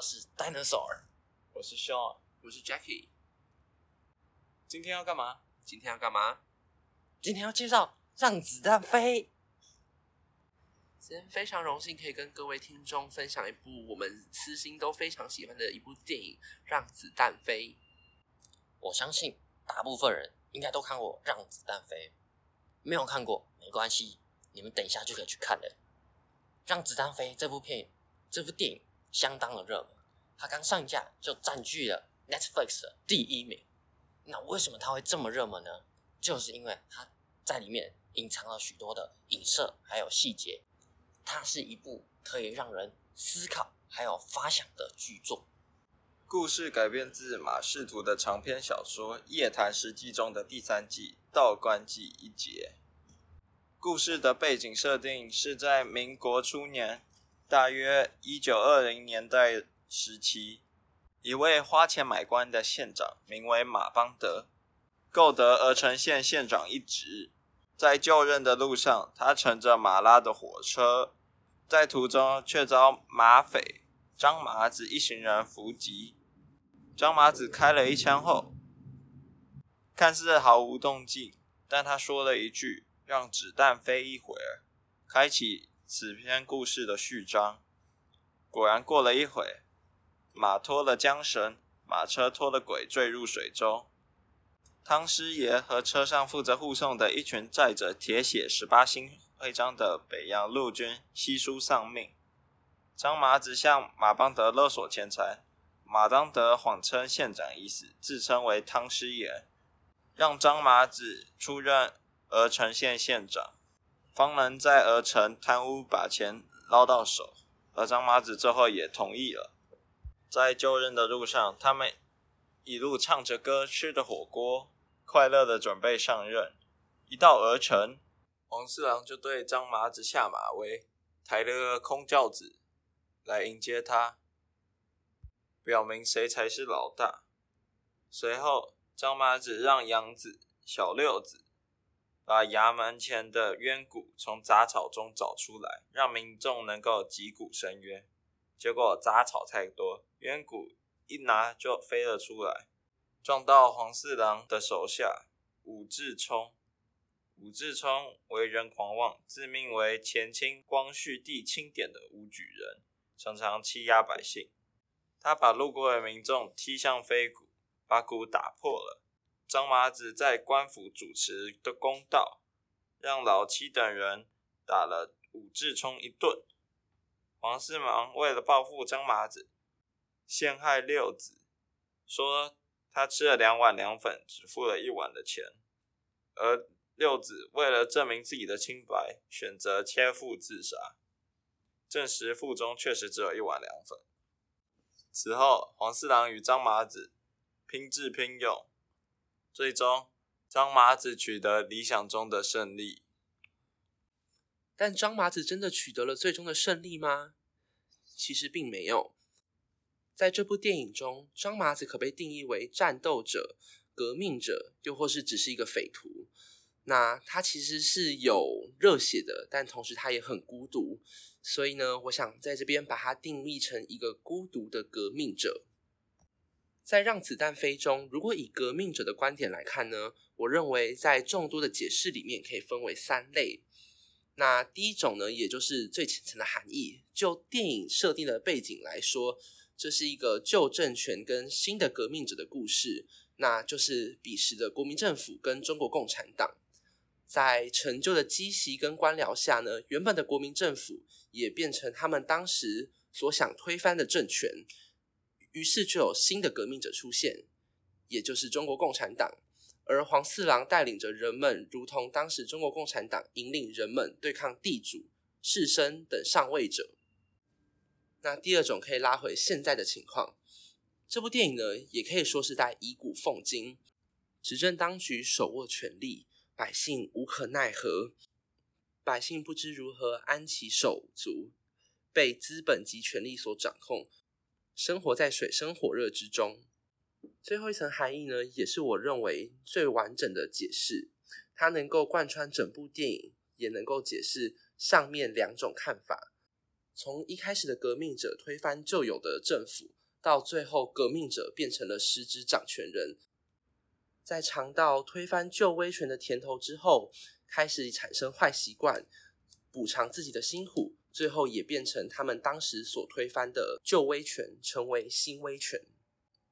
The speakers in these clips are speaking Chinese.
我是 Dinosaur，我是 Sean，我是 Jackie。今天要干嘛？今天要干嘛？今天要介绍《让子弹飞》。今天非常荣幸可以跟各位听众分享一部我们私心都非常喜欢的一部电影《让子弹飞》。我相信大部分人应该都看过《让子弹飞》，没有看过没关系，你们等一下就可以去看了。《让子弹飞》这部片，这部电影相当的热门，它刚上架就占据了 Netflix 的第一名。那为什么它会这么热门呢？就是因为它在里面隐藏了许多的影射，还有细节。它是一部可以让人思考还有发想的剧作。故事改编自马识图的长篇小说《夜谈十记》中的第三记《道观记》一节。故事的背景设定是在民国初年，大约一九二零年代时期，一位花钱买官的县长名为马邦德，购得鹅城县县长一职。在就任的路上，他乘着马拉的火车，在途中却遭马匪张麻子一行人伏击。张麻子开了一枪后，看似毫无动静，但他说了一句“让子弹飞一会儿”，开启此篇故事的序章。果然，过了一会，马脱了缰绳，马车脱了轨，坠入水中。汤师爷和车上负责护送的一群载着铁血十八星徽章的北洋陆军悉数丧命。张麻子向马邦德勒索钱财。马当德谎称县长已死，自称为汤师爷，让张麻子出任鹅城县县长，方能在鹅城贪污把钱捞到手。而张麻子最后也同意了。在就任的路上，他们一路唱着歌，吃着火锅，快乐的准备上任。一到鹅城，黄四郎就对张麻子下马威，抬了个空轿子来迎接他。表明谁才是老大。随后，张麻子让杨子、小六子把衙门前的冤骨从杂草中找出来，让民众能够击鼓申冤。结果杂草太多，冤骨一拿就飞了出来，撞到黄四郎的手下武志冲。武志冲为人狂妄，自命为前清光绪帝钦点的武举人，常常欺压百姓。他把路过的民众踢向飞鼓，把鼓打破了。张麻子在官府主持的公道，让老七等人打了武志聪一顿。黄四郎为了报复张麻子，陷害六子，说他吃了两碗凉粉，只付了一碗的钱。而六子为了证明自己的清白，选择切腹自杀。证实腹中确实只有一碗凉粉。此后，黄四郎与张麻子拼智拼勇，最终张麻子取得理想中的胜利。但张麻子真的取得了最终的胜利吗？其实并没有。在这部电影中，张麻子可被定义为战斗者、革命者，又或是只是一个匪徒。那他其实是有热血的，但同时他也很孤独。所以呢，我想在这边把它定义成一个孤独的革命者。在《让子弹飞》中，如果以革命者的观点来看呢，我认为在众多的解释里面可以分为三类。那第一种呢，也就是最浅层的含义，就电影设定的背景来说，这是一个旧政权跟新的革命者的故事，那就是彼时的国民政府跟中国共产党。在陈旧的积习跟官僚下呢，原本的国民政府也变成他们当时所想推翻的政权，于是就有新的革命者出现，也就是中国共产党。而黄四郎带领着人们，如同当时中国共产党引领人们对抗地主、士绅等上位者。那第二种可以拉回现在的情况，这部电影呢，也可以说是在以古讽今，执政当局手握权力。百姓无可奈何，百姓不知如何安其手足，被资本及权力所掌控，生活在水深火热之中。最后一层含义呢，也是我认为最完整的解释，它能够贯穿整部电影，也能够解释上面两种看法。从一开始的革命者推翻旧有的政府，到最后革命者变成了实质掌权人，在尝到推翻旧威权的甜头之后，开始产生坏习惯，补偿自己的辛苦，最后也变成他们当时所推翻的旧威权，成为新威权。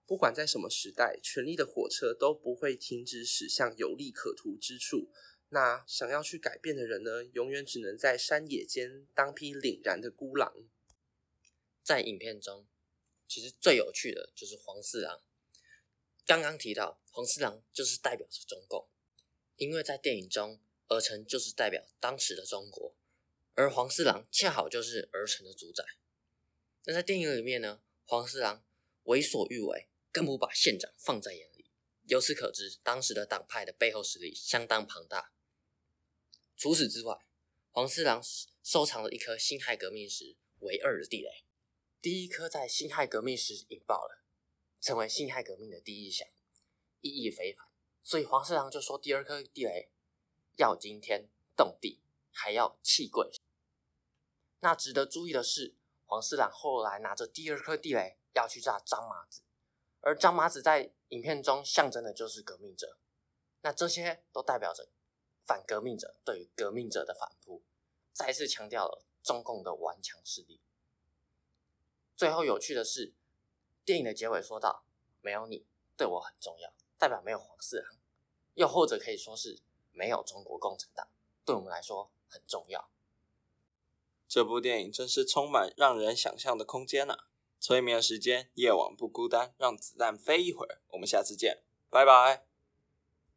不管在什么时代，权力的火车都不会停止驶向有利可图之处。那想要去改变的人呢，永远只能在山野间当匹凛然的孤狼。在影片中，其实最有趣的就是黄四郎。刚刚提到黄四郎就是代表着中共，因为在电影中，儿臣就是代表当时的中国，而黄四郎恰好就是儿臣的主宰。那在电影里面呢，黄四郎为所欲为。更不把县长放在眼里，由此可知，当时的党派的背后实力相当庞大。除此之外，黄四郎收藏了一颗辛亥革命时唯二的地雷，第一颗在辛亥革命时引爆了，成为辛亥革命的第一响，意义非凡。所以黄四郎就说，第二颗地雷要惊天动地，还要气贵。那值得注意的是，黄四郎后来拿着第二颗地雷要去炸张麻子。而张麻子在影片中象征的就是革命者，那这些都代表着反革命者对于革命者的反扑，再次强调了中共的顽强势力。最后有趣的是，电影的结尾说道：“没有你对我很重要，代表没有黄四郎，又或者可以说是没有中国共产党，对我们来说很重要。”这部电影真是充满让人想象的空间呐、啊。催眠时间，夜晚不孤单，让子弹飞一会儿。我们下次见，拜拜。